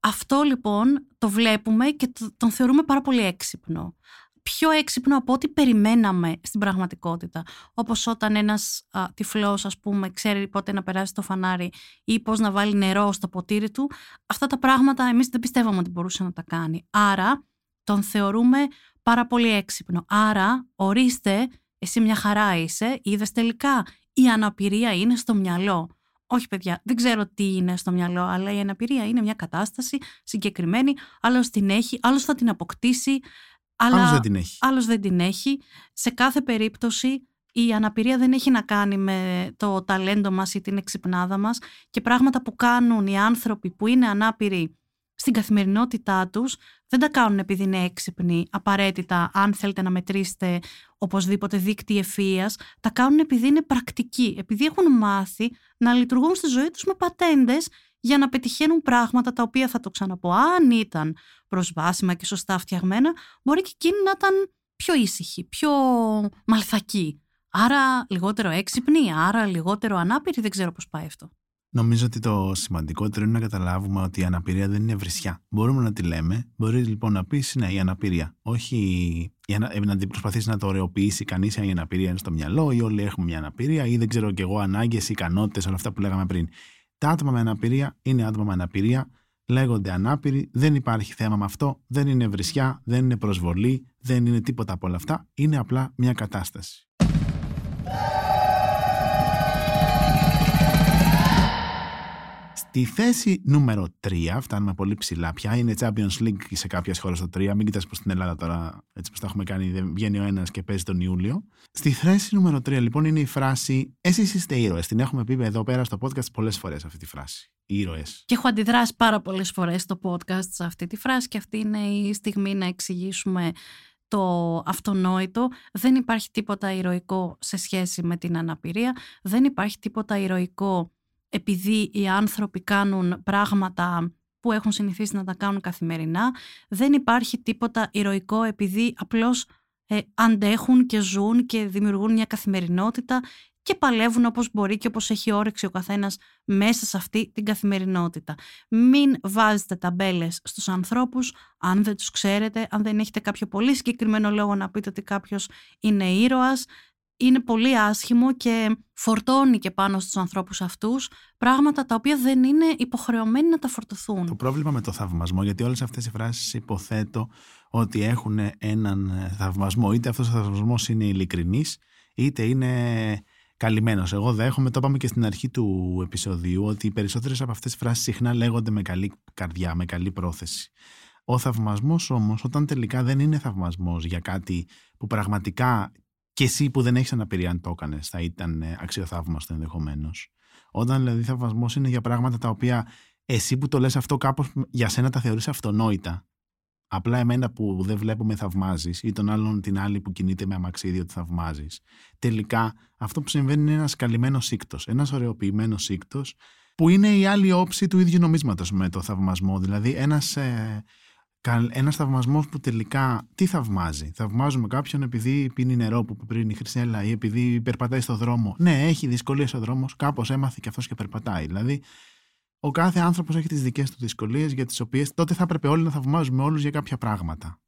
Αυτό λοιπόν το βλέπουμε και τον θεωρούμε πάρα πολύ έξυπνο πιο έξυπνο από ό,τι περιμέναμε στην πραγματικότητα. Όπως όταν ένας α, τυφλός, ας πούμε, ξέρει πότε να περάσει το φανάρι ή πώς να βάλει νερό στο ποτήρι του, αυτά τα πράγματα εμείς δεν πιστεύαμε ότι μπορούσε να τα κάνει. Άρα τον θεωρούμε πάρα πολύ έξυπνο. Άρα ορίστε, εσύ μια χαρά είσαι, είδες τελικά η αναπηρία είναι στο μυαλό. Όχι, παιδιά, δεν ξέρω τι είναι στο μυαλό, αλλά η αναπηρία είναι μια κατάσταση συγκεκριμένη. Άλλο την έχει, άλλο θα την αποκτήσει. Αλλά
άλλος δεν την έχει.
Άλλος δεν την έχει. Σε κάθε περίπτωση η αναπηρία δεν έχει να κάνει με το ταλέντο μας ή την εξυπνάδα μας και πράγματα που κάνουν οι άνθρωποι που είναι ανάπηροι στην καθημερινότητά τους δεν τα κάνουν επειδή είναι έξυπνοι, απαραίτητα αν θέλετε να μετρήσετε οπωσδήποτε δίκτυ ευφυΐας, τα κάνουν επειδή είναι πρακτικοί, επειδή έχουν μάθει να λειτουργούν στη ζωή τους με πατέντες για να πετυχαίνουν πράγματα τα οποία θα το ξαναπώ. Αν ήταν προσβάσιμα και σωστά φτιαγμένα, μπορεί και εκείνη να ήταν πιο ήσυχη, πιο μαλθακή. Άρα λιγότερο έξυπνη, άρα λιγότερο ανάπηρη, δεν ξέρω πώς πάει αυτό.
Νομίζω ότι το σημαντικότερο είναι να καταλάβουμε ότι η αναπηρία δεν είναι βρισιά. Μπορούμε να τη λέμε. Μπορείς λοιπόν να πεις ναι, η αναπηρία. Όχι η ανα... να την προσπαθήσει να το ωρεοποιήσει κανείς αν η αναπηρία είναι στο μυαλό ή όλοι έχουμε μια αναπηρία ή δεν ξέρω κι εγώ ανάγκες, ικανότητες, όλα αυτά που λέγαμε πριν. Τα άτομα με αναπηρία είναι άτομα με αναπηρία. λέγονται ανάπηροι, δεν υπάρχει θέμα με αυτό, δεν είναι βρισιά, δεν είναι προσβολή, δεν είναι τίποτα από όλα αυτά, είναι απλά μια κατάσταση. Στη θέση νούμερο 3, φτάνουμε πολύ ψηλά πια, είναι Champions League σε κάποιες χώρες το 3. Μην κοιτάς πως στην Ελλάδα τώρα, έτσι πως τα έχουμε κάνει, δεν βγαίνει ο ένας και παίζει τον Ιούλιο. Στη θέση νούμερο 3, λοιπόν, είναι η φράση Εσείς είστε ήρωες. Την έχουμε πει εδώ πέρα στο podcast πολλές φορές αυτή τη φράση. Ήρωες.
Και έχω αντιδράσει πάρα πολλές φορές στο podcast σε αυτή τη φράση και αυτή είναι η στιγμή να εξηγήσουμε το αυτονόητο. Δεν υπάρχει τίποτα ηρωικό σε σχέση με την αναπηρία. Δεν υπάρχει τίποτα ηρωικό επειδή οι άνθρωποι κάνουν πράγματα που έχουν συνηθίσει να τα κάνουν καθημερινά. Δεν υπάρχει τίποτα ηρωικό επειδή απλώς ε, αντέχουν και ζουν και δημιουργούν μια καθημερινότητα και παλεύουν όπως μπορεί και όπως έχει όρεξη ο καθένας μέσα σε αυτή την καθημερινότητα. Μην βάζετε ταμπέλες στους ανθρώπους αν δεν τους ξέρετε, αν δεν έχετε κάποιο πολύ συγκεκριμένο λόγο να πείτε ότι κάποιος είναι ήρωας είναι πολύ άσχημο και φορτώνει και πάνω στους ανθρώπους αυτούς πράγματα τα οποία δεν είναι υποχρεωμένοι να τα φορτωθούν.
Το πρόβλημα με το θαυμασμό, γιατί όλες αυτές οι φράσεις υποθέτω ότι έχουν έναν θαυμασμό, είτε αυτός ο θαυμασμός είναι ειλικρινής, είτε είναι καλυμμένος. Εγώ δέχομαι, το είπαμε και στην αρχή του επεισοδίου, ότι οι περισσότερες από αυτές τις φράσεις συχνά λέγονται με καλή καρδιά, με καλή πρόθεση. Ο θαυμασμός όμως, όταν τελικά δεν είναι θαυμασμός για κάτι που πραγματικά και εσύ που δεν έχεις αναπηρία, αν το έκανες, θα ήταν ε, αξιοθαύμαστο ενδεχομένως. Όταν δηλαδή θαυμασμός είναι για πράγματα τα οποία εσύ που το λες αυτό κάπως για σένα τα θεωρείς αυτονόητα. Απλά εμένα που δεν βλέπω με θαυμάζεις ή τον άλλον την άλλη που κινείται με αμαξίδι ότι θαυμάζεις. Τελικά αυτό που συμβαίνει είναι ένας καλυμμένος σύκτος, ένας ωρεοποιημένος σύκτος που είναι η άλλη όψη του ίδιου νομίσματος με το θαυμασμό. Δηλαδή ένας ε, ένας θαυμασμός που τελικά τι θαυμάζει; Θαυμάζουμε κάποιον επειδή πίνει νερό που πριν η Χρυσέλα ή επειδή περπατάει στο δρόμο. Ναι, έχει δυσκολίες ο δρόμος, κάπως έμαθε και αυτός και περπατάει. Δηλαδή, ο κάθε άνθρωπος έχει τις δικές του δυσκολίες για τις οποίες τότε θα έπρεπε όλοι να θαυμάζουμε όλους για κάποια πράγματα.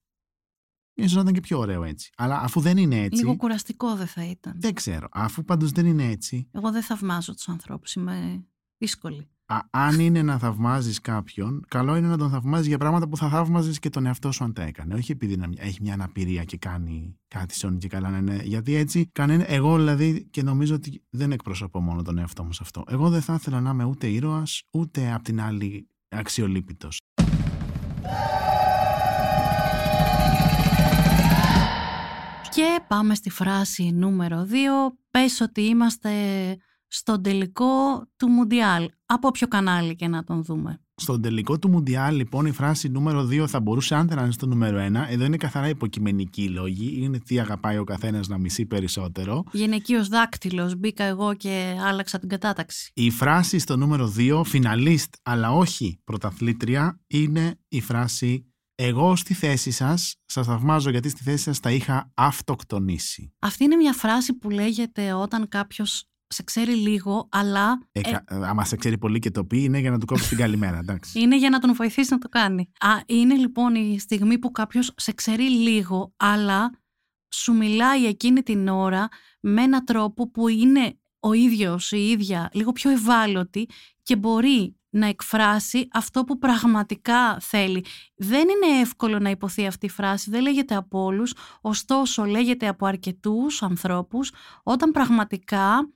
σω να ήταν και πιο ωραίο έτσι. Αλλά αφού δεν είναι έτσι.
Λίγο κουραστικό δεν θα ήταν.
Δεν ξέρω. Αφού πάντως δεν είναι έτσι.
Εγώ δεν θαυμάζω τους ανθρώπους. Είμαι δύσκολη
αν είναι να θαυμάζεις κάποιον, καλό είναι να τον θαυμάζεις για πράγματα που θα θαύμαζες και τον εαυτό σου αν τα έκανε. Όχι επειδή να έχει μια αναπηρία και κάνει κάτι σώνει και καλά να είναι. Γιατί έτσι, κανένα, εγώ δηλαδή, και νομίζω ότι δεν εκπροσωπώ μόνο τον εαυτό μου σε αυτό. Εγώ δεν θα ήθελα να είμαι ούτε ήρωας, ούτε απ' την άλλη αξιολύπητος.
Και πάμε στη φράση νούμερο 2. Πες ότι είμαστε στον τελικό του Μουντιάλ. Από ποιο κανάλι και να τον δούμε;
Στον τελικό του Μουντιάλ, λοιπόν, η φράση νούμερο 2 θα μπορούσε άντε να είναι στο νούμερο 1. Εδώ είναι καθαρά υποκειμενική λόγη. Είναι τι αγαπάει ο καθένας να μισεί περισσότερο.
Γυναικείο δάκτυλος. Μπήκα εγώ και άλλαξα την κατάταξη.
Η φράση στο νούμερο 2, φιναλίστ, αλλά όχι πρωταθλήτρια, είναι η φράση εγώ στη θέση σας, σας θαυμάζω γιατί στη θέση σας τα είχα αυτοκτονήσει.
Αυτή είναι μια φράση που λέγεται όταν κάποιος σε ξέρει λίγο, αλλά.
Ε, ε, άμα σε ξέρει πολύ και το πει, είναι για να του κόψεις την καλημέρα, εντάξει.
είναι για να τον βοηθήσεις να το κάνει. Α, είναι λοιπόν η στιγμή που κάποιος σε ξέρει λίγο, αλλά σου μιλάει εκείνη την ώρα με έναν τρόπο που είναι ο ίδιος, η ίδια, λίγο πιο ευάλωτη και μπορεί να εκφράσει αυτό που πραγματικά θέλει. Δεν είναι εύκολο να υποθεί αυτή η φράση, δεν λέγεται από όλους, ωστόσο λέγεται από αρκετούς ανθρώπους όταν πραγματικά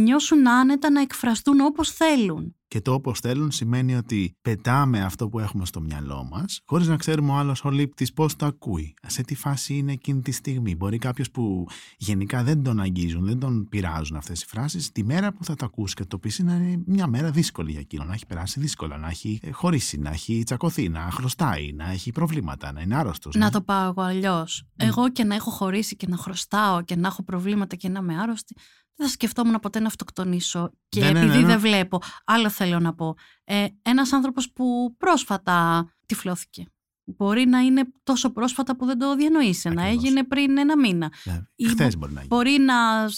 νιώσουν άνετα να εκφραστούν όπως θέλουν.
Και το όπως θέλουν σημαίνει ότι πετάμε αυτό που έχουμε στο μυαλό μας, χωρίς να ξέρουμε ο άλλος ο λήπτης πώς το ακούει. Σε τι φάση είναι εκείνη τη στιγμή. Μπορεί κάποιος που γενικά δεν τον αγγίζουν, δεν τον πειράζουν αυτές οι φράσεις, τη μέρα που θα το ακούσει και το πεις να είναι μια μέρα δύσκολη για εκείνον. Να έχει περάσει δύσκολα, να έχει χωρίσει, να έχει τσακωθεί, να χρωστάει, να έχει προβλήματα, να είναι άρρωστος.
Να, το πάω εγώ αλλιώς. Εγώ και να έχω χωρίσει και να χρωστάω και να έχω προβλήματα και να είμαι άρρωστη, δεν θα σκεφτόμουν ποτέ να αυτοκτονήσω. Και ναι, ναι επειδή ναι, δεν βλέπω, άλλο θέλω να πω. Ε, ένας άνθρωπος που πρόσφατα τυφλώθηκε. Μπορεί να είναι τόσο πρόσφατα που δεν το διανοείσαι, να έγινε πριν ένα μήνα.
Ναι, χθες μπορεί να γίνει.
Μπορεί να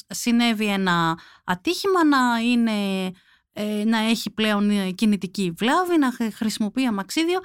συνέβη ένα ατύχημα, να, είναι, ε, να έχει πλέον κινητική βλάβη, να χρησιμοποιεί αμαξίδιο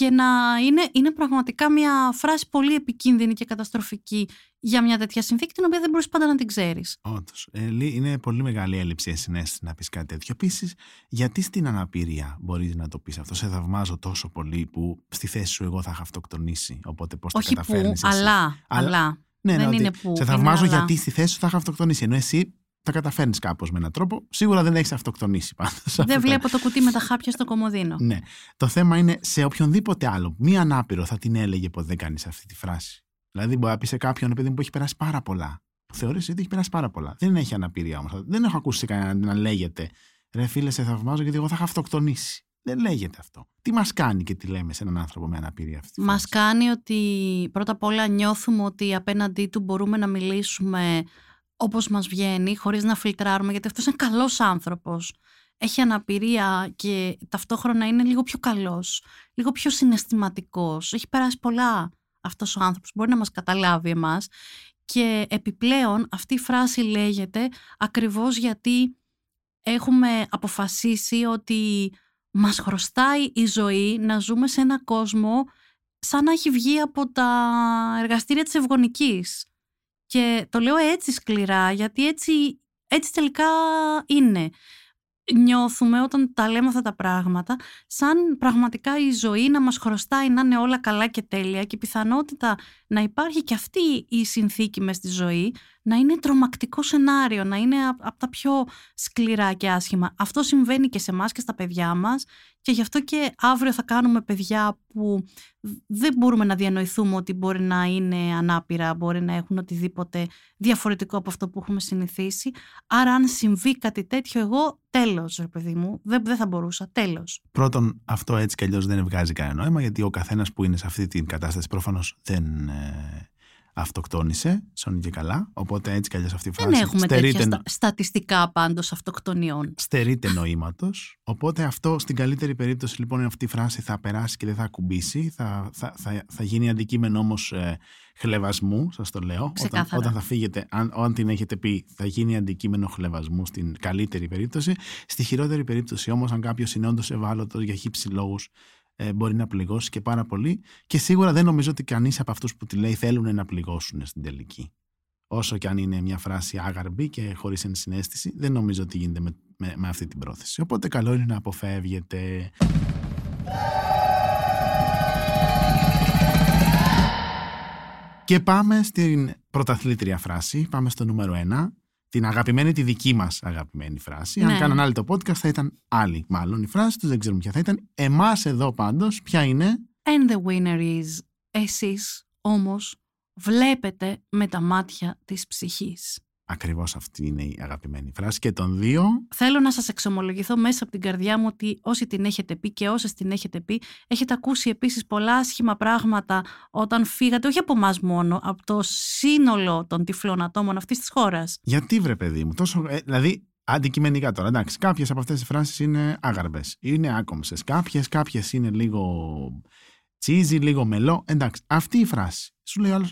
και να είναι, είναι πραγματικά μια φράση πολύ επικίνδυνη και καταστροφική για μια τέτοια συνθήκη την οποία δεν μπορείς πάντα να την ξέρεις.
Όντως. Ε, είναι πολύ μεγάλη έλλειψη συνέστηση να πεις κάτι τέτοιο. Επίσης, γιατί στην αναπηρία μπορείς να το πεις αυτό; Σε θαυμάζω τόσο πολύ που στη θέση σου εγώ θα είχα αυτοκτονήσει. Οπότε πώς το καταφέρνεις.
Αλλά, αλλά.
Ναι, δεν ναι, είναι που. Σε θαυμάζω γιατί στη θέση σου θα είχα αυτοκτονήσει. Ενώ εσύ τα καταφέρνεις κάπως με έναν τρόπο. Σίγουρα δεν έχεις αυτοκτονήσει πάντα.
Δεν βλέπω το κουτί με τα χάπια στο κομμωδίνο.
Ναι. Το θέμα είναι σε οποιονδήποτε άλλο, μία ανάπηρο θα την έλεγε που δεν κάνεις αυτή τη φράση. Δηλαδή, μπορεί να πει σε κάποιον παιδί που έχει περάσει πάρα πολλά. Που θεωρείς ότι έχει περάσει πάρα πολλά. Δεν έχει αναπηρία όμως. Δεν έχω ακούσει κανέναν να λέγεται Ρε φίλε, σε θαυμάζω γιατί εγώ θα είχα αυτοκτονήσει. Δεν λέγεται αυτό. Τι μας κάνει και τι λέμε σε έναν άνθρωπο με αναπηρία αυτή.
Μας κάνει ότι πρώτα απ' όλα νιώθουμε ότι απέναντί του μπορούμε να μιλήσουμε όπως μας βγαίνει, χωρίς να φιλτράρουμε, γιατί αυτός είναι καλός άνθρωπος. Έχει αναπηρία και ταυτόχρονα είναι λίγο πιο καλός, λίγο πιο συναισθηματικός. Έχει περάσει πολλά αυτός ο άνθρωπος, μπορεί να μας καταλάβει εμάς. Και επιπλέον αυτή η φράση λέγεται ακριβώς γιατί έχουμε αποφασίσει ότι μας χρωστάει η ζωή να ζούμε σε ένα κόσμο σαν να έχει βγει από τα εργαστήρια της ευγονικής. Και το λέω έτσι σκληρά, γιατί έτσι, έτσι τελικά είναι. Νιώθουμε όταν τα λέμε αυτά τα πράγματα, σαν πραγματικά η ζωή να μας χρωστάει να είναι όλα καλά και τέλεια και η πιθανότητα να υπάρχει και αυτή η συνθήκη μες στη ζωή, να είναι τρομακτικό σενάριο, να είναι από τα πιο σκληρά και άσχημα. Αυτό συμβαίνει και σε εμάς και στα παιδιά μας και γι' αυτό και αύριο θα κάνουμε παιδιά που δεν μπορούμε να διανοηθούμε ότι μπορεί να είναι ανάπηρα, μπορεί να έχουν οτιδήποτε διαφορετικό από αυτό που έχουμε συνηθίσει. Άρα αν συμβεί κάτι τέτοιο εγώ τέλος ρε παιδί μου, δεν, δεν θα μπορούσα, τέλος.
Πρώτον αυτό έτσι κι αλλιώς δεν βγάζει κανένα νόημα γιατί ο καθένας που είναι σε αυτή την κατάσταση προφανώς δεν ε, αυτοκτόνησε, σώνει και καλά. Οπότε έτσι κι αλλιώς αυτή η φράση.
Δεν έχουμε τέτοια στατιστικά πάντως αυτοκτονιών.
Στερείται νοήματος. Οπότε αυτό στην καλύτερη περίπτωση λοιπόν αυτή η φράση θα περάσει και δεν θα ακουμπήσει. Θα, θα, θα, θα γίνει αντικείμενο όμως ε, χλεβασμού, σας το λέω. Όταν, όταν θα φύγετε, αν, αν την έχετε πει, θα γίνει αντικείμενο χλεβασμού στην καλύτερη περίπτωση. Στη χειρότερη περίπτωση όμως, αν κάποιος είναι όντως ευάλωτος για χύψη λόγους ε, μπορεί να πληγώσει και πάρα πολύ. Και σίγουρα δεν νομίζω ότι κανείς από αυτούς που τη λέει θέλουν να πληγώσουν στην τελική. Όσο και αν είναι μια φράση άγαρμπη και χωρίς ενσυναίσθηση, δεν νομίζω ότι γίνεται με, με, με αυτή την πρόθεση. Οπότε καλό είναι να αποφεύγετε. Και πάμε στην πρωταθλήτρια φράση, πάμε στο νούμερο 1 την αγαπημένη, τη δική μας αγαπημένη φράση. Αν ναι. κάναν άλλη το podcast, θα ήταν άλλη, μάλλον η φράση τους, δεν ξέρουμε ποια θα ήταν. Εμάς εδώ πάντως, ποια είναι;
And the winner is. Εσείς όμως βλέπετε με τα μάτια της ψυχής.
Ακριβώς αυτή είναι η αγαπημένη φράση και των δύο.
Θέλω να σας εξομολογηθώ μέσα από την καρδιά μου ότι όσοι την έχετε πει και όσες την έχετε πει, έχετε ακούσει επίσης πολλά άσχημα πράγματα όταν φύγατε, όχι από εμάς μόνο, από το σύνολο των τυφλών ατόμων αυτής της χώρας.
Γιατί βρε, παιδί μου, τόσο. Ε, δηλαδή, αντικειμενικά τώρα, εντάξει, κάποιες από αυτές τις φράσεις είναι άγαρμπες, είναι άκομψες. Κάποιες κάποιες είναι λίγο τσίζι, λίγο μελό. Εντάξει, αυτή η φράση σου λέει άλλο,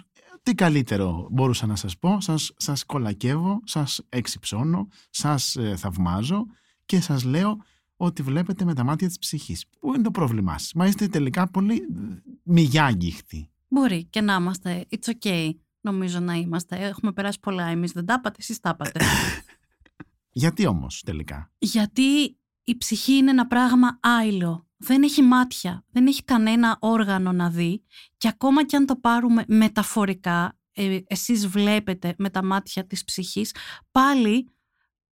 τι καλύτερο μπορούσα να σας πω, σας, σας κολακεύω, σας εξυψώνω, σας ε, θαυμάζω και σας λέω ότι βλέπετε με τα μάτια της ψυχής. Πού είναι το πρόβλημά σας; Μα είστε τελικά πολύ μηγιά αγγίχτοι.
Μπορεί και να είμαστε. It's okay. Νομίζω να είμαστε. Έχουμε περάσει πολλά. Εμείς δεν τα είπατε, εσείς τα είπατε.
Γιατί όμως τελικά;
Γιατί η ψυχή είναι ένα πράγμα άειλο δεν έχει μάτια, δεν έχει κανένα όργανο να δει και ακόμα και αν το πάρουμε μεταφορικά, ε, εσείς βλέπετε με τα μάτια της ψυχής, πάλι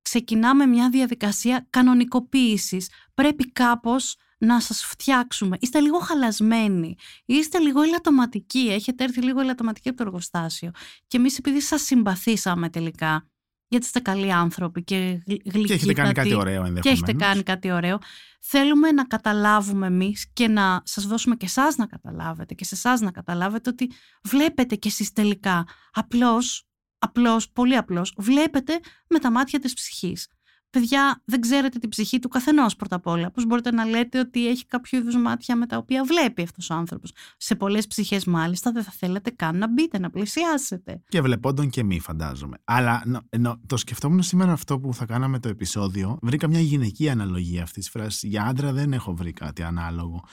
ξεκινάμε μια διαδικασία κανονικοποίησης. Πρέπει κάπως να σας φτιάξουμε. Είστε λίγο χαλασμένοι, είστε λίγο ελαττωματικοί, έχετε έρθει λίγο ελαττωματικοί από το εργοστάσιο. Και εμείς επειδή σας συμπαθήσαμε τελικά, γιατί είστε καλοί άνθρωποι και γλυκοί.
Και έχετε κάνει κάτι ωραίο ενδεχομένως.
Και έχετε κάνει κάτι ωραίο. Θέλουμε να καταλάβουμε εμείς και να σας δώσουμε και εσάς να καταλάβετε και σε εσάς να καταλάβετε ότι βλέπετε κι εσείς τελικά απλώς, απλώς, πολύ απλώς, βλέπετε με τα μάτια της ψυχής παιδιά, δεν ξέρετε την ψυχή του καθενός πρώτα απ' όλα. Πώς μπορείτε να λέτε ότι έχει κάποιο είδους μάτια με τα οποία βλέπει αυτός ο άνθρωπος. Σε πολλές ψυχές, μάλιστα, δεν θα θέλετε καν να μπείτε, να πλησιάσετε.
Και βλεπόντων και μη, φαντάζομαι. Αλλά νο, το σκεφτόμουν σήμερα αυτό που θα κάναμε το επεισόδιο. Βρήκα μια γυναική αναλογία αυτής της φράσης. Για άντρα δεν έχω βρει κάτι ανάλογο.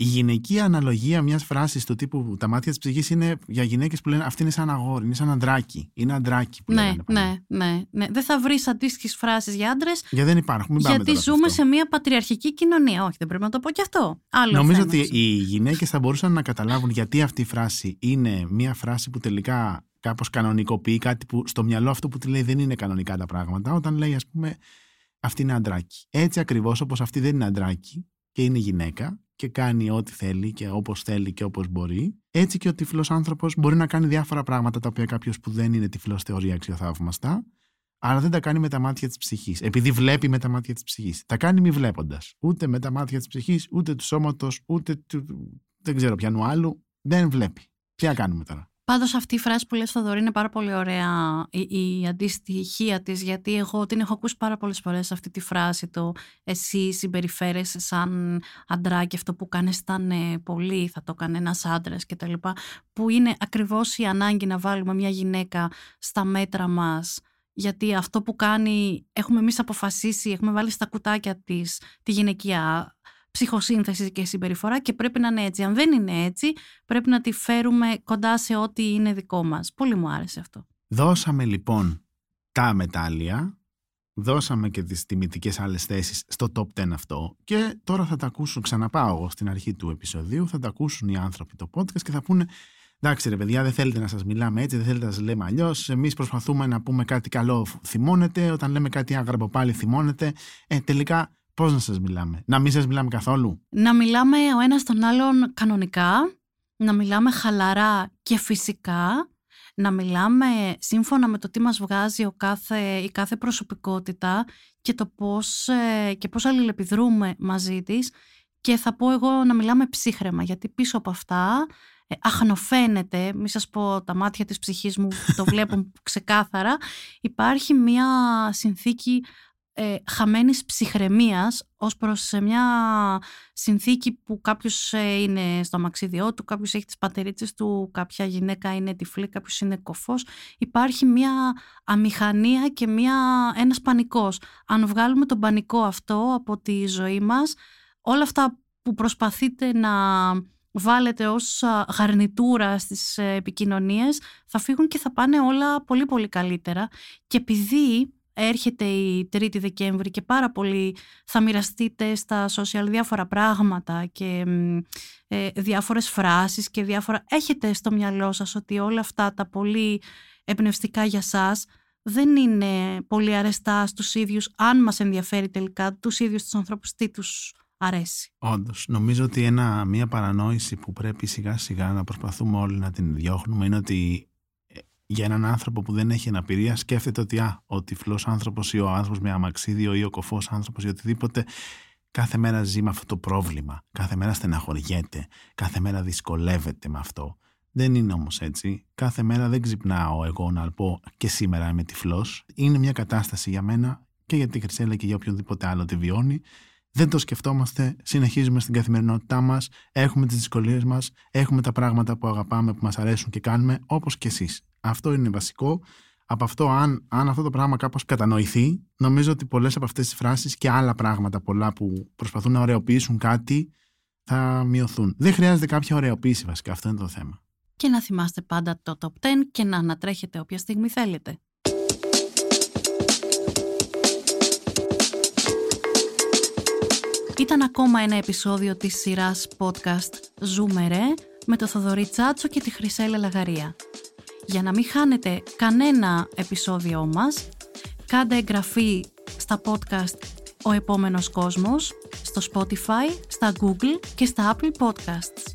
Η γυναική αναλογία μιας φράσης του τύπου Τα μάτια της ψυχής είναι για γυναίκες που λένε Αυτή είναι σαν αγόρι, είναι σαν αντράκι. Είναι αντράκι που
ναι,
λένε.
ναι, ναι, ναι. Δεν θα βρεις αντίστοιχες φράσεις για άντρες.
Γιατί δεν υπάρχουν. Μην πάμε
Γιατί
τώρα σε
ζούμε
αυτό.
σε μια πατριαρχική κοινωνία. Όχι, δεν πρέπει να το πω και αυτό. Άλλο
Νομίζω
θέμα
ότι
αυτό.
οι γυναίκες θα μπορούσαν να καταλάβουν γιατί αυτή η φράση είναι μια φράση που τελικά κάπως κανονικοποιεί κάτι που στο μυαλό αυτό που τη λέει δεν είναι κανονικά τα πράγματα. Όταν λέει, ας πούμε, αυτή είναι αντράκι. Έτσι ακριβώς όπως αυτή δεν είναι αντράκι και είναι γυναίκα και κάνει ό,τι θέλει και όπως θέλει και όπως μπορεί, έτσι και ο τυφλός άνθρωπος μπορεί να κάνει διάφορα πράγματα τα οποία κάποιος που δεν είναι τυφλός θεωρεί αξιοθαύμαστα, αλλά δεν τα κάνει με τα μάτια της ψυχής. Επειδή βλέπει με τα μάτια της ψυχής. Τα κάνει μη βλέποντας. Ούτε με τα μάτια της ψυχής, ούτε του σώματος, ούτε του. δεν ξέρω πιανού άλλου. Δεν βλέπει. Τι να κάνουμε τώρα;
Πάντως αυτή η φράση που λες Θοδωρή είναι πάρα πολύ ωραία η, η αντιστοιχεία της γιατί εγώ την έχω ακούσει πάρα πολλές φορές αυτή τη φράση το εσύ συμπεριφέρεσαι σαν αντράκι αυτό που κάνεις ήταν ε, πολύ θα το έκανε ένας άντρας και τα λοιπά που είναι ακριβώς η ανάγκη να βάλουμε μια γυναίκα στα μέτρα μας. Γιατί αυτό που κάνει έχουμε εμείς αποφασίσει, έχουμε βάλει στα κουτάκια της τη γυναικεία ψυχοσύνθεση και συμπεριφορά και πρέπει να είναι έτσι. Αν δεν είναι έτσι, πρέπει να τη φέρουμε κοντά σε ό,τι είναι δικό μας. Πολύ μου άρεσε αυτό.
Δώσαμε λοιπόν τα μετάλλια, δώσαμε και τις τιμητικές άλλες θέσεις στο top 10 αυτό και τώρα θα τα ακούσουν, ξαναπάω εγώ στην αρχή του επεισοδίου, θα τα ακούσουν οι άνθρωποι το podcast και θα πούνε Εντάξει ρε παιδιά, δεν θέλετε να σας μιλάμε έτσι, δεν θέλετε να σας λέμε αλλιώς. Εμείς προσπαθούμε να πούμε κάτι καλό, θυμώνετε. Όταν λέμε κάτι άγραμπο πάλι θυμώνετε. Ε, τελικά πώς να σας μιλάμε, να μην σας μιλάμε καθόλου;
Να μιλάμε ο ένας τον άλλον κανονικά, να μιλάμε χαλαρά και φυσικά, να μιλάμε σύμφωνα με το τι μας βγάζει ο κάθε, η κάθε προσωπικότητα και το πώς, ε, και πώς αλληλεπιδρούμε μαζί της και θα πω εγώ να μιλάμε ψύχρεμα γιατί πίσω από αυτά ε, αχνοφαίνεται, μη σας πω τα μάτια της ψυχής μου το βλέπουν ξεκάθαρα, υπάρχει μια συνθήκη ε, χαμένης ψυχραιμίας ως προς ε, μια συνθήκη που κάποιος ε, είναι στο αμαξίδιό του, κάποιος έχει τις πατερίτσες του, κάποια γυναίκα είναι τυφλή, κάποιος είναι κοφός. Υπάρχει μια αμηχανία και μια, ένας πανικός. Αν βγάλουμε τον πανικό αυτό από τη ζωή μας, όλα αυτά που προσπαθείτε να βάλετε ως α, γαρνιτούρα στις ε, επικοινωνίες θα φύγουν και θα πάνε όλα πολύ πολύ καλύτερα και επειδή έρχεται η 3η Δεκέμβρη και πάρα πολύ θα μοιραστείτε στα social διάφορα πράγματα και ε, διάφορες φράσεις και διάφορα... Έχετε στο μυαλό σας ότι όλα αυτά τα πολύ εμπνευστικά για σας δεν είναι πολύ αρεστά στους ίδιους, αν μας ενδιαφέρει τελικά, τους ίδιους τους ανθρώπους τι τους αρέσει;
Όντως. Νομίζω ότι ένα, μια παρανόηση που πρέπει σιγά σιγά να προσπαθούμε όλοι να την διώχνουμε είναι ότι ε, για έναν άνθρωπο που δεν έχει αναπηρία σκέφτεται ότι α, ο τυφλός άνθρωπος ή ο άνθρωπος με αμαξίδιο ή ο κοφός άνθρωπος ή οτιδήποτε κάθε μέρα ζει με αυτό το πρόβλημα. Κάθε μέρα στεναχωριέται. Κάθε μέρα δυσκολεύεται με αυτό. Δεν είναι όμως έτσι. Κάθε μέρα δεν ξυπνάω εγώ να πω και σήμερα είμαι τυφλός. Είναι μια κατάσταση για μένα και για τη Χρυσέλα και για οποιονδήποτε άλλο τη βιώνει δεν το σκεφτόμαστε, συνεχίζουμε στην καθημερινότητά μας, έχουμε τις δυσκολίες μας, έχουμε τα πράγματα που αγαπάμε, που μας αρέσουν και κάνουμε, όπως και εσείς. Αυτό είναι βασικό. Από αυτό, αν, αν αυτό το πράγμα κάπως κατανοηθεί, νομίζω ότι πολλές από αυτές τις φράσεις και άλλα πράγματα πολλά που προσπαθούν να ωρεοποιήσουν κάτι, θα μειωθούν. Δεν χρειάζεται κάποια ωρεοποίηση βασικά, αυτό είναι το θέμα.
Και να θυμάστε πάντα το top 10 και να ανατρέχετε όποια στιγμή θέλετε. Ήταν ακόμα ένα επεισόδιο της σειράς podcast «Ζούμε ρε» με το Θοδωρή Τσάτσο και τη Χρυσέλα Λαγαρία. Για να μην χάνετε κανένα επεισόδιό μας, κάντε εγγραφή στα podcast «Ο επόμενος κόσμος», στο Spotify, στα Google και στα Apple Podcasts.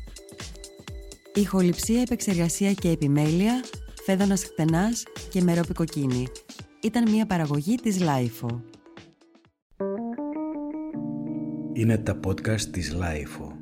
Ηχοληψία, επεξεργασία και επιμέλεια, Φαίδωνας Κτενάς και μερόπικοκίνη. Ήταν μια παραγωγή της LiFO.
Είναι τα podcast της Λάιφο.